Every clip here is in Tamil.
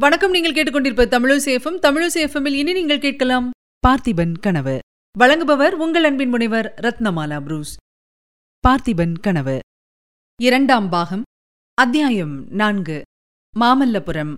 வணக்கம் நீங்கள் கேட்டுக்கொண்டிருப்ப தமிழசேஃபம் தமிழசேஃபமில் இனி நீங்கள் கேட்கலாம் பார்த்திபன் கனவு. வழங்குபவர் உங்கள் அன்பின் முனைவர் ரத்னமாலா புரூஸ். பார்த்திபன் கனவு. இரண்டாம் பாகம். அத்தியாயம் நான்கு. மாமல்லபுரம்.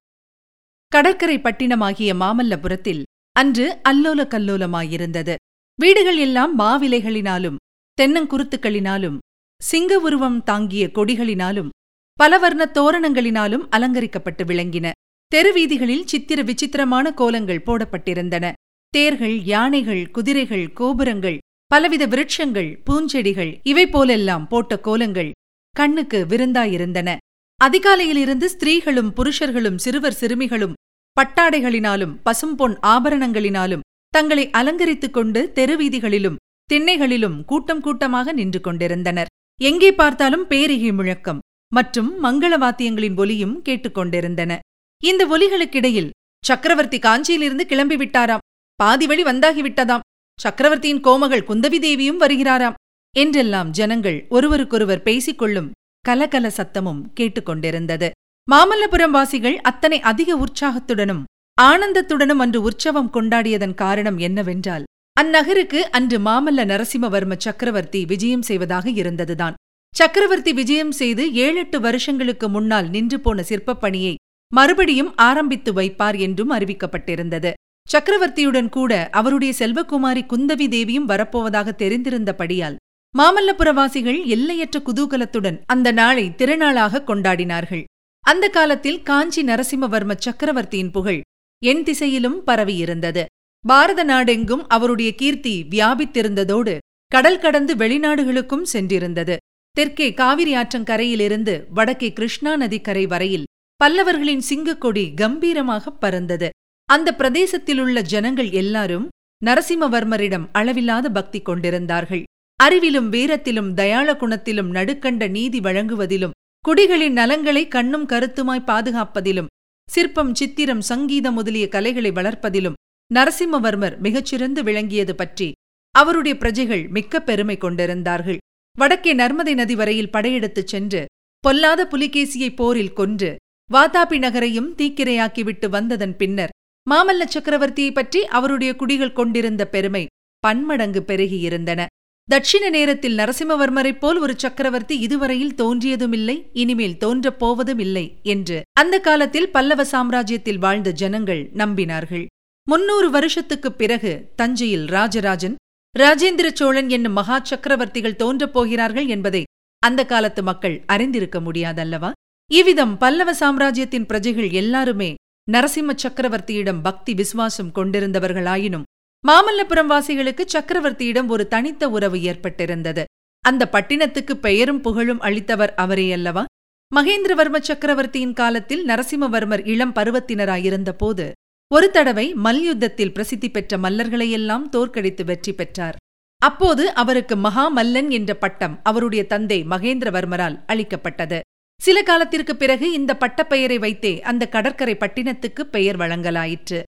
கடற்கரை பட்டினமாகிய மாமல்லபுரத்தில் அன்று அல்லோல கல்லோலமாயிருந்தது. வீடுகள் எல்லாம் மாவிலைகளினாலும் தென்னங்குருத்துக்களினாலும் சிங்க உருவம் தாங்கிய கொடிகளினாலும் பலவர்ண தோரணங்களினாலும் அலங்கரிக்கப்பட்டு விளங்கின. தெருவீதிகளில் சித்திர விசித்திரமான கோலங்கள் போடப்பட்டிருந்தன. தேர்கள் யானைகள் குதிரைகள் கோபுரங்கள் பலவித விருட்சங்கள் பூஞ்செடிகள் இவை போலெல்லாம் போட்ட கோலங்கள் கண்ணுக்கு விருந்தாயிருந்தன. அதிகாலையிலிருந்து ஸ்திரீகளும் புருஷர்களும் சிறுவர் சிறுமிகளும் பட்டாடைகளினாலும் பசும்பொன் ஆபரணங்களினாலும் தங்களை அலங்கரித்துக் கொண்டு தெருவீதிகளிலும் திண்ணைகளிலும் கூட்டம் கூட்டமாக நின்று கொண்டிருந்தனர். எங்கே பார்த்தாலும் பேரிகை முழக்கம் மற்றும் மங்கள வாத்தியங்களின் ஒலியும் கேட்டுக்கொண்டிருந்தன இந்த ஒலிகளுக்கிடையில் சக்கரவர்த்தி காஞ்சியிலிருந்து கிளம்பி விட்டாராம் பாதி வழி வந்தாகிவிட்டதாம். சக்கரவர்த்தியின் கோமகள் குந்தவி தேவியும் வருகிறாராம் என்றெல்லாம் ஜனங்கள் ஒருவருக்கொருவர் பேசிக்கொள்ளும் கலகல சத்தமும் கேட்டுக்கொண்டிருந்தது. மாமல்லபுரம் வாசிகள் அத்தனை அதிக உற்சாகத்துடனும் ஆனந்தத்துடனும் அன்று உற்சவம் கொண்டாடியதன் காரணம் என்னவென்றால் அந்நகருக்கு அன்று மாமல்ல நரசிம்மவர்ம சக்கரவர்த்தி விஜயம் செய்வதாக இருந்ததுதான். சக்கரவர்த்தி விஜயம் செய்து ஏழெட்டு வருஷங்களுக்கு முன்னால் நின்று போன சிற்பப் பணியை மறுபடியும் ஆரம்பித்து வைப்பார் என்றும் அறிவிக்கப்பட்டிருந்தது. சக்கரவர்த்தியுடன் கூட அவருடைய செல்வகுமாரி குந்தவி தேவியும் வரப்போவதாக தெரிந்திருந்தபடியால் மாமல்லபுரவாசிகள் எல்லையற்ற குதூகலத்துடன் அந்த நாளை திருநாளாக கொண்டாடினார்கள். அந்த காலத்தில் காஞ்சி நரசிம்மவர்ம சக்கரவர்த்தியின் புகழ் என் திசையிலும் பரவியிருந்தது. பாரத நாடெங்கும் அவருடைய கீர்த்தி வியாபித்திருந்ததோடு கடல் கடந்து வெளிநாடுகளுக்கும் சென்றிருந்தது. தெற்கே காவிரி ஆற்றங்கரையிலிருந்து வடக்கே கிருஷ்ணா நதிக்கரை வரையில் பல்லவர்களின் சிங்கக்கொடி கம்பீரமாகப் பறந்தது. அந்த பிரதேசத்திலுள்ள ஜனங்கள் எல்லாரும் நரசிம்மவர்மரிடம் அளவில்லாத பக்தி கொண்டிருந்தார்கள். அறிவிலும் வீரத்திலும் தயாள குணத்திலும் நடுக்கண்ட நீதி வழங்குவதிலும் குடிகளின் நலங்களை கண்ணும் கருத்துமாய் பாதுகாப்பதிலும் சிற்பம் சித்திரம் சங்கீதம் முதலிய கலைகளை வளர்ப்பதிலும் நரசிம்மவர்மர் மிகச்சிறந்து விளங்கியது பற்றி அவருடைய பிரஜைகள் மிக்க பெருமை கொண்டிருந்தார்கள். வடக்கே நர்மதை நதி வரையில் படையெடுத்துச் சென்று பொல்லாத புலிகேசியை போரில் கொன்று வாதாபி நகரையும் தீக்கிரையாக்கிவிட்டு வந்ததன் பின்னர் மாமல்ல சக்கரவர்த்தியைப் பற்றி அவருடைய குடிகள் கொண்டிருந்த பெருமை பன்மடங்கு பெருகியிருந்தன. தட்சிண நேரத்தில் நரசிம்மவர்மரைப் போல் ஒரு சக்கரவர்த்தி இதுவரையில் தோன்றியதுமில்லை இனிமேல் தோன்றப் போவதுமில்லை என்று அந்த காலத்தில் பல்லவ சாம்ராஜ்யத்தில் வாழ்ந்த ஜனங்கள் நம்பினார்கள். முன்னூறு வருஷத்துக்குப் பிறகு தஞ்சையில் ராஜராஜன் ராஜேந்திர சோழன் என்னும் மகா சக்கரவர்த்திகள் தோன்றப் போகிறார்கள் என்பதை அந்த காலத்து மக்கள் அறிந்திருக்க முடியாதல்லவா? இவ்விதம் பல்லவ சாம்ராஜ்யத்தின் பிரஜைகள் எல்லாருமே நரசிம்ம சக்கரவர்த்தியிடம் பக்தி விசுவாசம் கொண்டிருந்தவர்களாயினும் மாமல்லபுரம் வாசிகளுக்கு சக்கரவர்த்தியிடம் ஒரு தனித்த உறவு ஏற்பட்டிருந்தது. அந்த பட்டினத்துக்கு பெயரும் புகழும் அளித்தவர் அவரேயல்லவா மகேந்திரவர்ம சக்கரவர்த்தியின் காலத்தில் நரசிம்மவர்மர் இளம் பருவத்தினராயிருந்த போது ஒரு தடவை மல்யுத்தத்தில் பிரசித்தி பெற்ற மல்லர்களையெல்லாம் தோற்கடித்து வெற்றி பெற்றார். அப்போது அவருக்கு மகாமல்லன் என்ற பட்டம் அவருடைய தந்தை மகேந்திரவர்மரால் அளிக்கப்பட்டது. சில காலத்திற்குப் பிறகு இந்த பட்டப்பெயரை வைத்தே அந்த கடற்கரை பட்டினத்துக்கு பெயர் வழங்கலாயிற்று.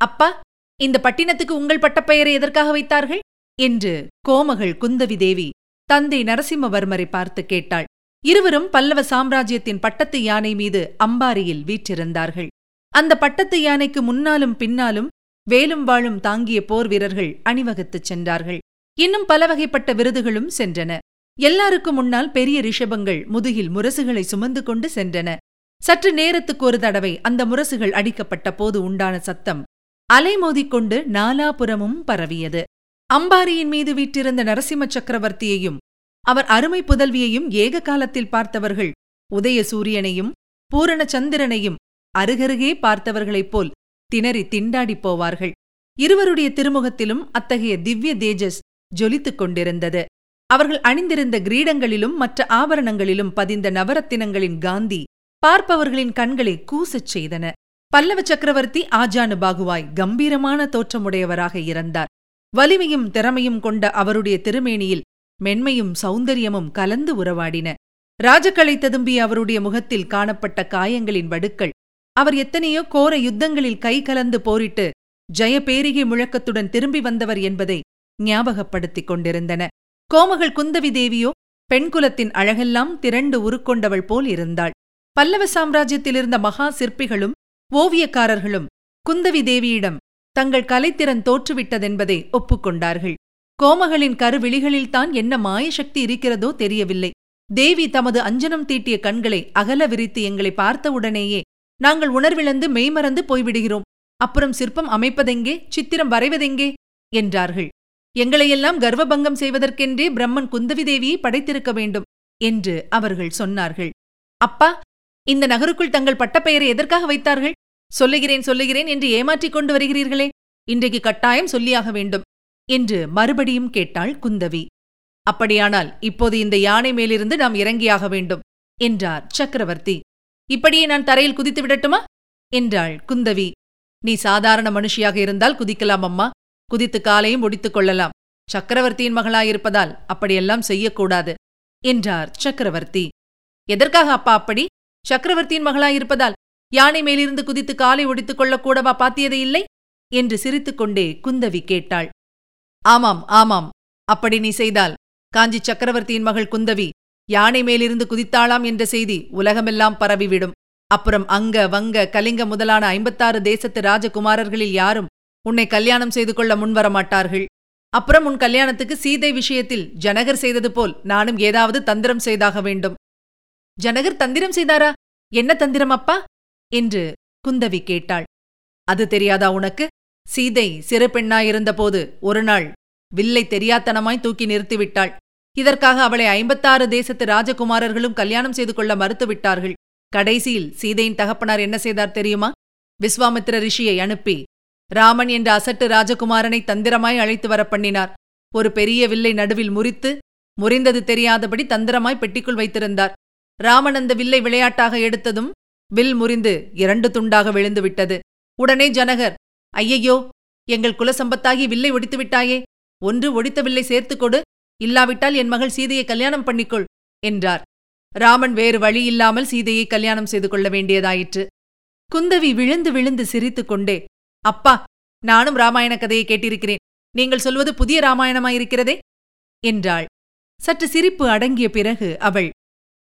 அப்பா இந்த பட்டினத்துக்கு உங்கள் பட்டப்பெயரை எதற்காக வைத்தார்கள்? என்று கோமகள் குந்தவி தேவி தந்தை நரசிம்மவர்மரை பார்த்து கேட்டாள். இருவரும் பல்லவ சாம்ராஜ்யத்தின் பட்டத்து யானை மீது அம்பாரியில் வீற்றிருந்தார்கள். அந்த பட்டத்து யானைக்கு முன்னாலும் பின்னாலும் வேலும் வாழும் தாங்கிய போர் வீரர்கள் அணிவகுத்துச் சென்றார்கள். இன்னும் பல வகைப்பட்ட விருதுகளும் சென்றன. எல்லாருக்கும் முன்னால் பெரிய ரிஷபங்கள் முதுகில் முரசுகளை சுமந்து கொண்டு சென்றன. சற்று நேரத்துக்கு ஒரு தடவை அந்த முரசுகள் அடிக்கப்பட்ட போது உண்டான சத்தம் அலைமோதிக்கொண்டு நாலாபுரமும் பரவியது. அம்பாரியின் மீது வீற்றிருந்த நரசிம்ம சக்கரவர்த்தியையும் அவர் அருமை புதல்வியையும் ஏக காலத்தில் பார்த்தவர்கள் உதய சூரியனையும் பூரண சந்திரனையும் அருகருகே பார்த்தவர்களைப் போல் திணறி திண்டாடிப் போவார்கள். இருவருடைய திருமுகத்திலும் அத்தகைய திவ்ய தேஜஸ் ஜொலித்துக் கொண்டிருந்தது. அவர்கள் அணிந்திருந்த கிரீடங்களிலும் மற்ற ஆபரணங்களிலும் பதிந்த நவரத்தினங்களின் காந்தி பார்ப்பவர்களின் கண்களை கூசச் செய்தன. பல்லவ சக்கரவர்த்தி ஆஜானு பாகுவாய் கம்பீரமான தோற்றமுடையவராக இருந்தார் வலிமையும் திறமையும் கொண்ட அவருடைய திருமேனியில் மென்மையும் சௌந்தரியமும் கலந்து உறவாடின. ராஜக்கலை ததும்பிய அவருடைய முகத்தில் காணப்பட்ட காயங்களின் வடுக்கள் அவர் எத்தனையோ கோர யுத்தங்களில் கை கலந்து போரிட்டு ஜெயபேரிகை முழக்கத்துடன் திரும்பி வந்தவர் என்பதை ஞாபகப்படுத்திக் கொண்டிருந்தன. கோமகள் குந்தவி தேவியோ பெண்குலத்தின் அழகெல்லாம் திரண்டு உருக்கொண்டவள் போல் இருந்தாள். பல்லவ சாம்ராஜ்யத்திலிருந்த மகா சிற்பிகளும் ஓவியக்காரர்களும் குந்தவி தேவியிடம் தங்கள் கலைத்திறன் தோற்றுவிட்டதென்பதை ஒப்புக்கொண்டார்கள். கோமகளின் கருவிழிகளில்தான் என்ன மாயசக்தி இருக்கிறதோ தெரியவில்லை. தேவி தமது அஞ்சனம் தீட்டிய கண்களை அகல விரித்து எங்களை பார்த்தவுடனேயே நாங்கள் உணர்விழந்து மெய்மறந்து போய்விடுகிறோம். அப்புறம் சிற்பம் அமைப்பதெங்கே? சித்திரம் வரைவதெங்கே? என்றார்கள். எங்களையெல்லாம் கர்வபங்கம் செய்வதற்கென்றே பிரம்மன் குந்தவி தேவியை படைத்திருக்க வேண்டும் என்று அவர்கள் சொன்னார்கள். அப்பா இந்த நகருக்குள் தங்கள் பட்டப்பெயரை எதற்காக வைத்தார்கள்? சொல்லுகிறேன் சொல்லுகிறேன் என்று ஏமாற்றிக் கொண்டு வருகிறீர்களே. இன்றைக்கு கட்டாயம் சொல்லியாக வேண்டும் என்று மறுபடியும் கேட்டாள் குந்தவி. அப்படியானால் இப்போது இந்த யானை மேலிருந்து நாம் இறங்கியாக வேண்டும் என்றார் சக்கரவர்த்தி. இப்படியே நான் தரையில் குதித்து விடட்டுமா? என்றாள் குந்தவி. நீ சாதாரண மனுஷியாக இருந்தால் குதிக்கலாம் அம்மா. குதித்து காலையும் ஒடித்துக் கொள்ளலாம். சக்கரவர்த்தியின் மகளாயிருப்பதால் அப்படியெல்லாம் செய்யக்கூடாது என்றார் சக்கரவர்த்தி. எதற்காக அப்பா அப்படி? சக்கரவர்த்தியின் மகளாயிருப்பதால் யானை மேலிருந்து குதித்து காலை ஒடித்துக் கொள்ளக்கூடவா பாத்தியதே இல்லை? என்று சிரித்துக்கொண்டே குந்தவி கேட்டாள். ஆமாம் ஆமாம் அப்படி நீ செய்தால். காஞ்சி சக்கரவர்த்தியின் மகள் குந்தவி யானை மேலிருந்து குதித்தாளாம் என்ற செய்தி உலகமெல்லாம் பரவிவிடும். அப்புறம் அங்க வங்க கலிங்க முதலான ஐம்பத்தாறு தேசத்து ராஜகுமாரர்களில் யாரும் உன்னை கல்யாணம் செய்து கொள்ள முன்வர மாட்டார்கள் அப்புறம் உன் கல்யாணத்துக்கு சீதை விஷயத்தில் ஜனகர் செய்தது போல் நானும் ஏதாவது தந்திரம் செய்தாக வேண்டும். ஜனகர் தந்திரம் செய்தாரா? என்ன தந்திரம் அப்பா? என்று குந்தவி கேட்டாள். அது தெரியாதா உனக்கு? சீதை சிறு பெண்ணாயிருந்தபோது ஒரு நாள் வில்லை தெரியாத்தனமாய் தூக்கி நிறுத்திவிட்டாள். இதற்காக அவளை ஐம்பத்தாறு தேசத்து ராஜகுமாரர்களும் கல்யாணம் செய்து கொள்ள மறுத்துவிட்டார்கள். கடைசியில் சீதையின் தகப்பனார் என்ன செய்தார் தெரியுமா? விஸ்வாமித்திர ரிஷியை அனுப்பி ராமன் என்ற அசட்டு ராஜகுமாரனை தந்திரமாய் அழைத்து வர பண்ணினார். ஒரு பெரிய வில்லை நடுவில் முறித்து முறிந்தது தெரியாதபடி தந்திரமாய் பெட்டிக்குள் வைத்திருந்தார். ராமன் அந்த வில்லை விளையாட்டாக எடுத்ததும் வில் முறிந்து இரண்டு துண்டாக விழுந்து விட்டது. உடனே ஜனகர் ஐயையோ எங்கள் குலசம்பத்தாகி வில்லை ஒடித்து விட்டாயே ஒன்று ஒடித்த வில்லை சேர்த்துக் கொடு இல்லாவிட்டால் என் மகள் சீதையை கல்யாணம் பண்ணிக்கொள் என்றார். ராமன் வேறு வழி இல்லாமல் சீதையை கல்யாணம் செய்து கொள்ள வேண்டியதாயிற்று. குந்தவி விழுந்து விழுந்து சிரித்துக் கொண்டே அப்பா நானும் ராமாயண கதையை கேட்டிருக்கிறேன். நீங்கள் சொல்வது புதிய ராமாயணமாயிருக்கிறதே? என்றாள். சற்று சிரிப்பு அடங்கிய பிறகு அவள்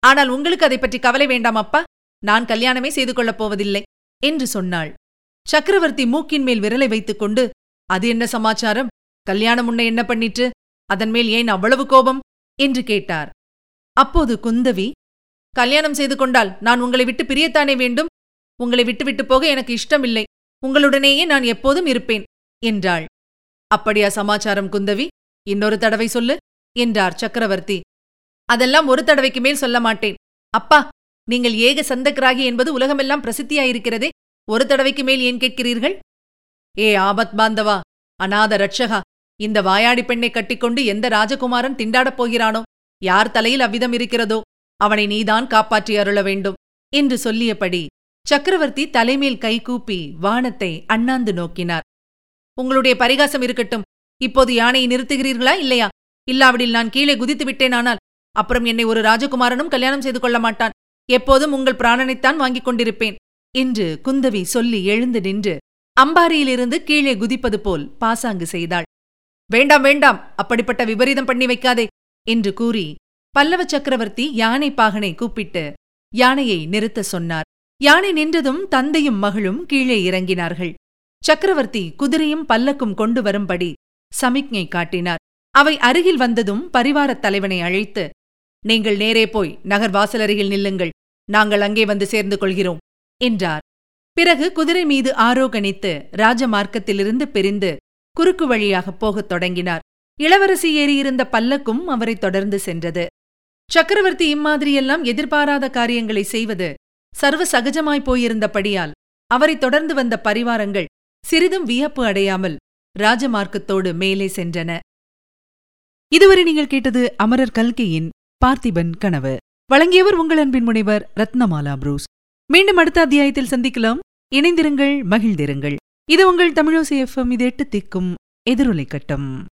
ஆனால் உங்களுக்கு அதை பற்றி கவலை வேண்டாம் அப்பா. நான் கல்யாணமே செய்து கொள்ளப் போவதில்லை என்று சொன்னாள். சக்கரவர்த்தி மூக்கின் மேல் விரலை வைத்துக் கொண்டு அது என்ன சமாச்சாரம்? கல்யாணம் உன்னை என்ன பண்ணிற்று? அதன் மேல் ஏன் அவ்வளவு கோபம்? என்று கேட்டார். அப்போது குந்தவி கல்யாணம் செய்து கொண்டால் நான் உங்களை விட்டு பிரியத்தானே வேண்டும்? உங்களை விட்டுவிட்டு போக எனக்கு இஷ்டமில்லை. உங்களுடனேயே நான் எப்போதும் இருப்பேன் என்றாள். அப்படியா சமாச்சாரம் குந்தவி. இன்னொரு தடவை சொல்லு என்றார் சக்கரவர்த்தி. அதெல்லாம் ஒரு தடவைக்கு மேல் சொல்ல மாட்டேன். அப்பா நீங்கள் ஏக சந்தக்கராகி என்பது உலகமெல்லாம் பிரசித்தியாயிருக்கிறதே ஒரு தடவைக்கு மேல் ஏன் கேட்கிறீர்கள்? ஏ ஆபத் பாந்தவா அநாத ரட்சகா இந்த வாயாடி பெண்ணை கட்டிக்கொண்டு எந்த ராஜகுமாரன் திண்டாடப் போகிறானோ? யார் தலையில் அவ்விதம் இருக்கிறதோ அவனை நீதான் காப்பாற்றி அருள வேண்டும் என்று சொல்லியபடி சக்கரவர்த்தி தலைமேல் கைகூப்பி வானத்தை அண்ணாந்து நோக்கினார். உங்களுடைய பரிகாசம் இருக்கட்டும். இப்போது யானையை நிறுத்துகிறீர்களா இல்லையா? இல்லாவிடில் நான் கீழே குதித்து விட்டேனானால் அப்புறம் என்னை ஒரு ராஜகுமாரனும் கல்யாணம் செய்து கொள்ள மாட்டான். எப்போதும் உங்கள் பிராணனைத்தான் வாங்கிக் கொண்டிருப்பேன். என்று குந்தவி சொல்லி எழுந்து நின்று அம்பாரியிலிருந்து கீழே குதிப்பது போல் பாசாங்கு செய்தாள். வேண்டாம் வேண்டாம். அப்படிப்பட்ட விபரீதம் பண்ணி வைக்காதே. என்று கூறி பல்லவ சக்கரவர்த்தி யானை பாகனை கூப்பிட்டு யானையை நிறுத்த சொன்னார். யானை நின்றதும் தந்தையும் மகளும் கீழே இறங்கினார்கள். சக்கரவர்த்தி குதிரையும் பல்லக்கும் கொண்டு வரும்படி சமிக்ஞை காட்டினார். அவை அருகில் வந்ததும் பரிவாரத் தலைவனை அழைத்து நீங்கள் நேரே போய் நகர் வாசலருகில் நில்லுங்கள். நாங்கள் அங்கே வந்து சேர்ந்து கொள்கிறோம் என்றார். பிறகு குதிரை மீது ஆரோகணித்து ராஜமார்க்கத்திலிருந்து பிரிந்து குறுக்கு வழியாகப் போகத் தொடங்கினார். இளவரசி ஏறியிருந்த பல்லக்கும் அவரை தொடர்ந்து சென்றது. சக்கரவர்த்தி இம்மாதிரியெல்லாம் எதிர்பாராத காரியங்களை செய்வது சர்வ சகஜமாய் போயிருந்தபடியால் அவரை தொடர்ந்து வந்த பரிவாரங்கள் சிறிதும் வியப்பு அடையாமல் ராஜமார்க்கத்தோடு மேலே சென்றன. இதுவரை நீங்கள் கேட்டது அமரர் கல்கையின் பார்த்திபன் கனவு. வழங்கியவர் உங்கள் அன்பின் முனைவர் ரத்னமாலா புரூஸ். மீண்டும் அடுத்த அத்தியாயத்தில் சந்திக்கலாம். இணைந்திருங்கள் மகிழ்ந்திருங்கள். இது உங்கள் தமிழோசி எஃப்எம் இது எட்டு திக்கும் எதிரொலை கட்டம்.